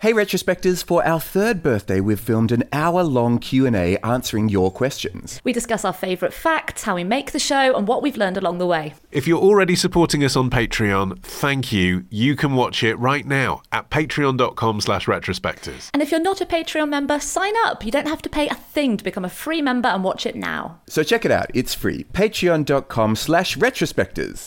Hey retrospectors, for our third birthday we've filmed an hour-long Q&A answering your questions. We discuss our favourite facts, how we make the show, and what we've learned along the way. If you're already supporting us on Patreon, thank you. You can watch it right now at patreon.com slash retrospectors. And if you're not a Patreon member, sign up. You don't have to pay a thing to become a free member and watch it now. So check it out, it's free. patreon.com slash retrospectors.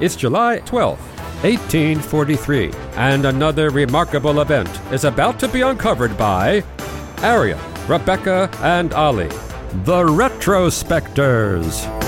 It's July 12th, 1843, and another remarkable event is about to be uncovered by Arion, Rebecca, and Olly, the Retrospectors.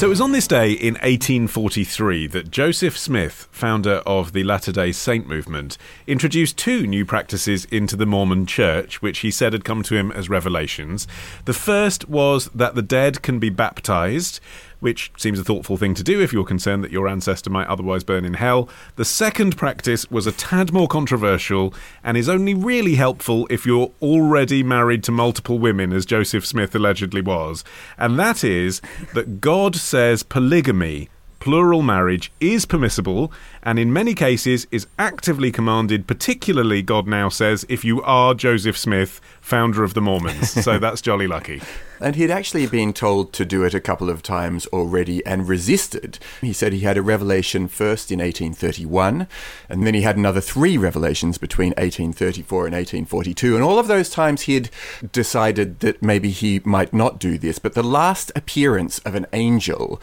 So it was on this day in 1843 that Joseph Smith, founder of the Latter day Saint movement, introduced two new practices into the Mormon church, which he said had come to him as revelations. The first was that the dead can be baptized which seems a thoughtful thing to do if you're concerned that your ancestor might otherwise burn in hell. The second practice was a tad more controversial and is only really helpful if you're already married to multiple women, as Joseph Smith allegedly was, and that is that God says polygamy plural marriage is permissible and in many cases is actively commanded, particularly, God now says, if you are Joseph Smith, founder of the Mormons. so that's jolly lucky. And he'd actually been told to do it a couple of times already and resisted. He said he had a revelation first in 1831, and then he had another three revelations between 1834 and 1842. And all of those times he'd decided that maybe he might not do this. But the last appearance of an angel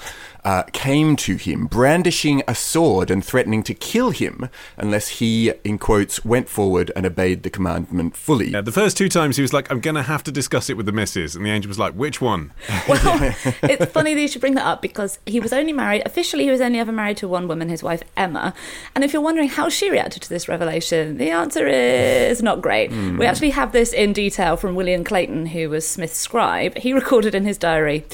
uh, came to him, brandishing a sword and threatening to kill him unless he, in quotes, went forward and obeyed the commandment fully. Yeah, the first two times he was like, I'm going to have to discuss it with the missus. And the angel was like, which one? Well, it's funny that you should bring that up because he was only married, officially, he was only ever married to one woman, his wife, Emma. And if you're wondering how she reacted to this revelation, the answer is not great. Mm. We actually have this in detail from William Clayton, who was Smith's scribe. He recorded in his diary.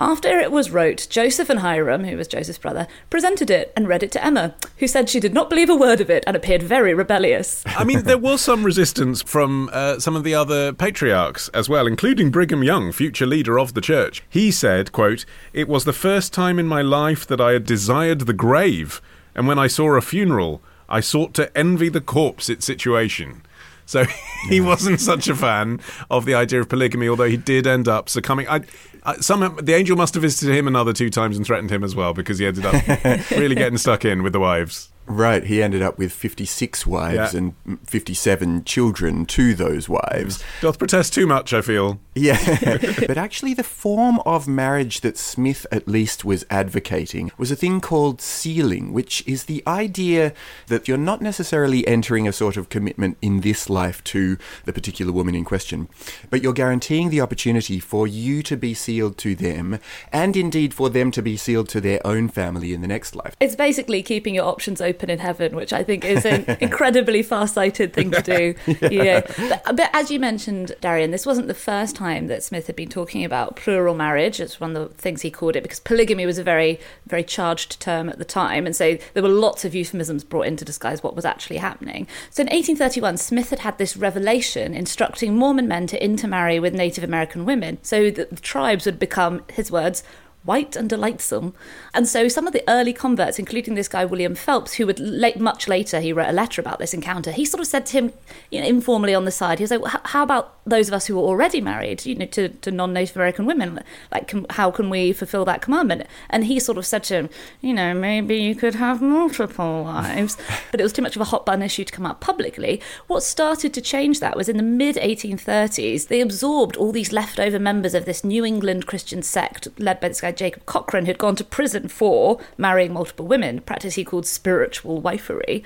After it was wrote, Joseph and Hyrum, who was Joseph's brother, presented it and read it to Emma, who said she did not believe a word of it and appeared very rebellious. I mean, there was some resistance from uh, some of the other patriarchs as well, including Brigham Young, future leader of the church. He said, quote, It was the first time in my life that I had desired the grave, and when I saw a funeral, I sought to envy the corpse its situation. So he wasn't such a fan of the idea of polygamy, although he did end up succumbing. I, I, some the angel must have visited him another two times and threatened him as well because he ended up really getting stuck in with the wives. Right, he ended up with 56 wives yeah. and 57 children to those wives. Doth protest too much, I feel. Yeah. but actually, the form of marriage that Smith at least was advocating was a thing called sealing, which is the idea that you're not necessarily entering a sort of commitment in this life to the particular woman in question, but you're guaranteeing the opportunity for you to be sealed to them and indeed for them to be sealed to their own family in the next life. It's basically keeping your options open open in heaven, which I think is an incredibly far-sighted thing to do. yeah. But, but, as you mentioned, Arion, this wasn't the first time that Smith had been talking about plural marriage. It's one of the things he called it because polygamy was a very, very charged term at the time, and so there were lots of euphemisms brought in to disguise what was actually happening. So in 1831, Smith had had this revelation instructing Mormon men to intermarry with Native American women, so that the tribes would become, his words, white and delightsome. And so some of the early converts, including this guy William Phelps, who would late, much later he wrote a letter about this encounter. He sort of said to him, you know, informally on the side, he was like, well, "How about those of us who are already married, you know, to, to non-Native American women? Like, can, how can we fulfill that commandment?" And he sort of said to him, "You know, maybe you could have multiple wives." but it was too much of a hot button issue to come out publicly. What started to change that was in the mid 1830s. They absorbed all these leftover members of this New England Christian sect led by this guy Jacob Cochran, who'd gone to prison for marrying multiple women, practice he called spiritual wifery.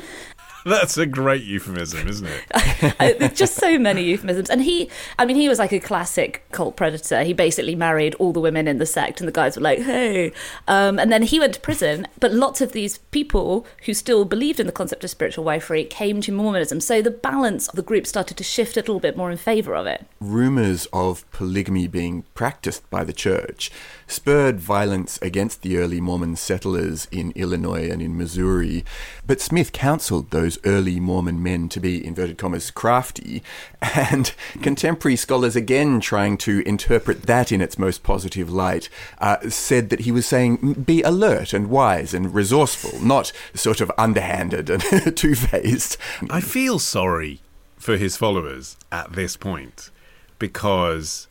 That's a great euphemism, isn't it? There's just so many euphemisms. And he, I mean, he was like a classic cult predator. He basically married all the women in the sect, and the guys were like, hey. Um, and then he went to prison. But lots of these people who still believed in the concept of spiritual wifery came to Mormonism. So the balance of the group started to shift a little bit more in favor of it. Rumors of polygamy being practiced by the church spurred violence against the early Mormon settlers in Illinois and in Missouri. But Smith counseled those early Mormon men to be, inverted commas, crafty, and contemporary scholars, again trying to interpret that in its most positive light, uh, said that he was saying, be alert and wise and resourceful, not sort of underhanded and two faced. I feel sorry for his followers at this point because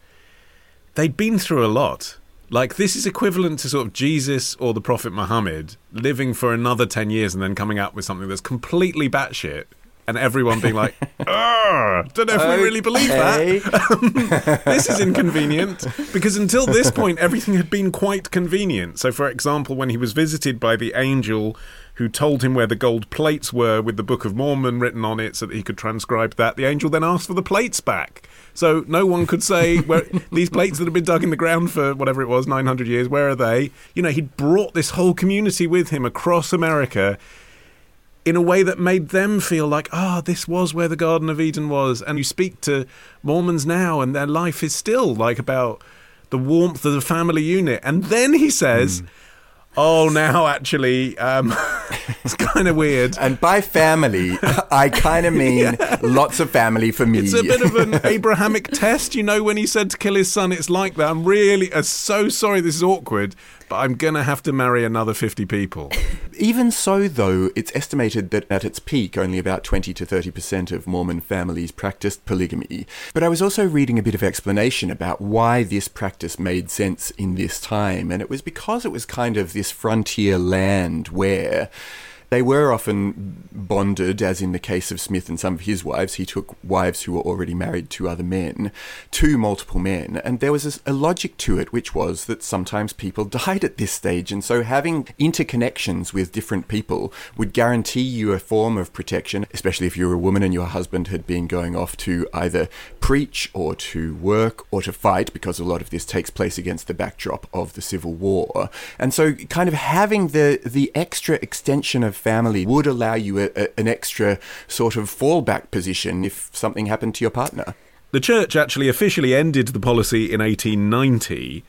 they'd been through a lot. Like, this is equivalent to sort of Jesus or the Prophet Muhammad living for another 10 years and then coming out with something that's completely batshit and everyone being like, ah, don't know if we really believe that. this is inconvenient because until this point, everything had been quite convenient. So, for example, when he was visited by the angel who told him where the gold plates were with the Book of Mormon written on it so that he could transcribe that, the angel then asked for the plates back. So no one could say where these plates that have been dug in the ground for whatever it was, 900 years, where are they? You know, he'd brought this whole community with him across America in a way that made them feel like, ah, oh, this was where the Garden of Eden was. And you speak to Mormons now, and their life is still like about the warmth of the family unit. And then he says, mm. Oh, now actually, um, it's kind of weird. And by family, I kind of mean yeah. lots of family for me. It's a bit of an Abrahamic test, you know, when he said to kill his son, it's like that. I'm really uh, so sorry this is awkward, but I'm going to have to marry another 50 people. Even so, though, it's estimated that at its peak, only about 20 to 30% of Mormon families practiced polygamy. But I was also reading a bit of explanation about why this practice made sense in this time, and it was because it was kind of this frontier land where they were often bonded, as in the case of Smith and some of his wives. He took wives who were already married to other men, to multiple men. And there was a, logic to it, which was that sometimes people died at this stage. And so having interconnections with different people would guarantee you a form of protection, especially if you were a woman and your husband had been going off to either preach or to work or to fight, because a lot of this takes place against the backdrop of the Civil War. And so kind of having the, the extra extension of family would allow you a, a, an extra sort of fallback position if something happened to your partner. The church actually officially ended the policy in 1890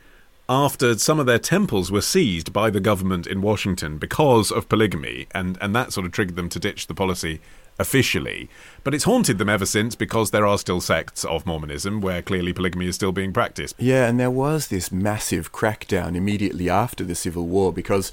after some of their temples were seized by the government in Washington because of polygamy, and, and that sort of triggered them to ditch the policy officially. But it's haunted them ever since because there are still sects of Mormonism where clearly polygamy is still being practiced. Yeah, and there was this massive crackdown immediately after the Civil War because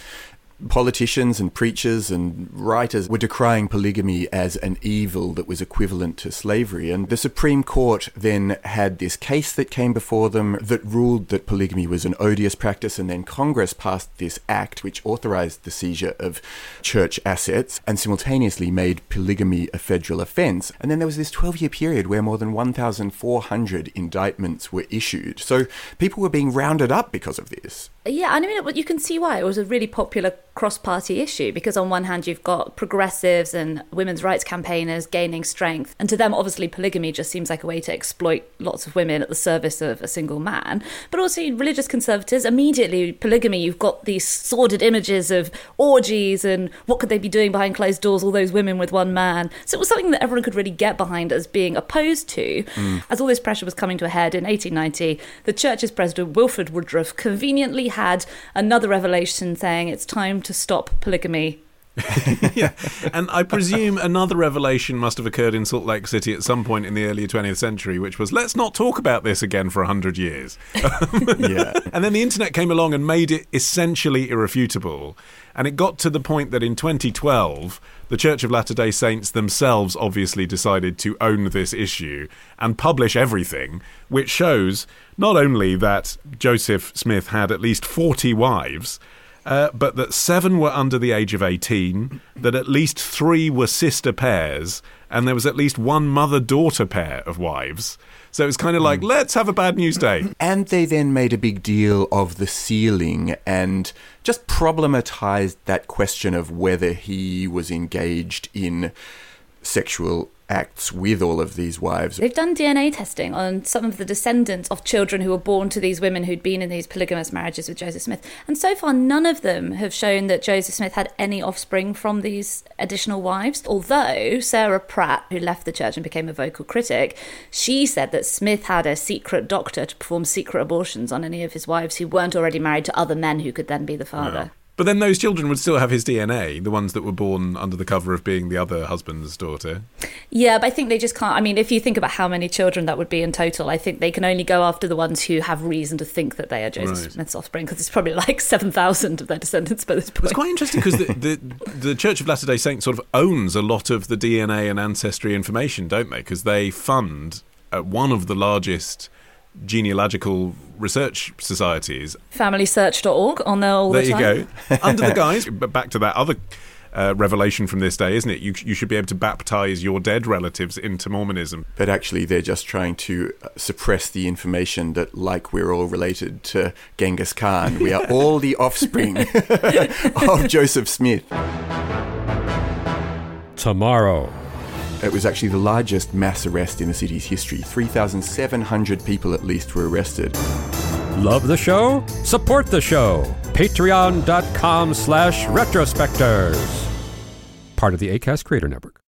politicians and preachers and writers were decrying polygamy as an evil that was equivalent to slavery. And the Supreme Court then had this case that came before them that ruled that polygamy was an odious practice. And then Congress passed this act which authorized the seizure of church assets and simultaneously made polygamy a federal offense. And then there was this 12 year period where more than 1,400 indictments were issued. So people were being rounded up because of this. Yeah, and I mean, you can see why it was a really popular cross party issue because, on one hand, you've got progressives and women's rights campaigners gaining strength. And to them, obviously, polygamy just seems like a way to exploit lots of women at the service of a single man. But also, religious conservatives, immediately, polygamy, you've got these sordid images of orgies and what could they be doing behind closed doors, all those women with one man. So it was something that everyone could really get behind as being opposed to. Mm. As all this pressure was coming to a head in 1890, the church's president, Wilford Woodruff, conveniently had another revelation saying it's time to stop polygamy yeah, and I presume another revelation must have occurred in Salt Lake City at some point in the early 20th century, which was let's not talk about this again for 100 years. yeah. And then the internet came along and made it essentially irrefutable. And it got to the point that in 2012, the Church of Latter day Saints themselves obviously decided to own this issue and publish everything, which shows not only that Joseph Smith had at least 40 wives, uh, but that seven were under the age of 18, that at least three were sister pairs, and there was at least one mother daughter pair of wives. So it was kind of like, mm. let's have a bad news day. And they then made a big deal of the sealing and just problematized that question of whether he was engaged in sexual acts with all of these wives. They've done DNA testing on some of the descendants of children who were born to these women who'd been in these polygamous marriages with Joseph Smith. And so far, none of them have shown that Joseph Smith had any offspring from these additional wives. Although Sarah Pratt, who left the church and became a vocal critic, she said that Smith had a secret doctor to perform secret abortions on any of his wives who weren't already married to other men who could then be the father. But then those children would still have his DNA, the ones that were born under the cover of being the other husband's daughter. Yeah, but I think they just can't. I mean, if you think about how many children that would be in total, I think they can only go after the ones who have reason to think that they are Joseph Right. Smith's offspring, because it's probably like 7,000 of their descendants by this point. It's quite interesting because the, the, the Church of Latter day Saints sort of owns a lot of the DNA and ancestry information, don't they? Because they fund uh, one of the largest genealogical research societies. FamilySearch.org on there all there the you go. Under the guise, but back to that other uh, revelation from this day, isn't it? You, you should be able to baptize your dead relatives into Mormonism. But actually, they're just trying to uh, suppress the information that, like, we're all related to Genghis Khan. We are all the offspring of Joseph Smith. Tomorrow. It was actually the largest mass arrest in the city's history. 3,700 people at least were arrested. Love the show? Support the show. Patreon.com slash retrospectors. Part of the ACAST Creator Network.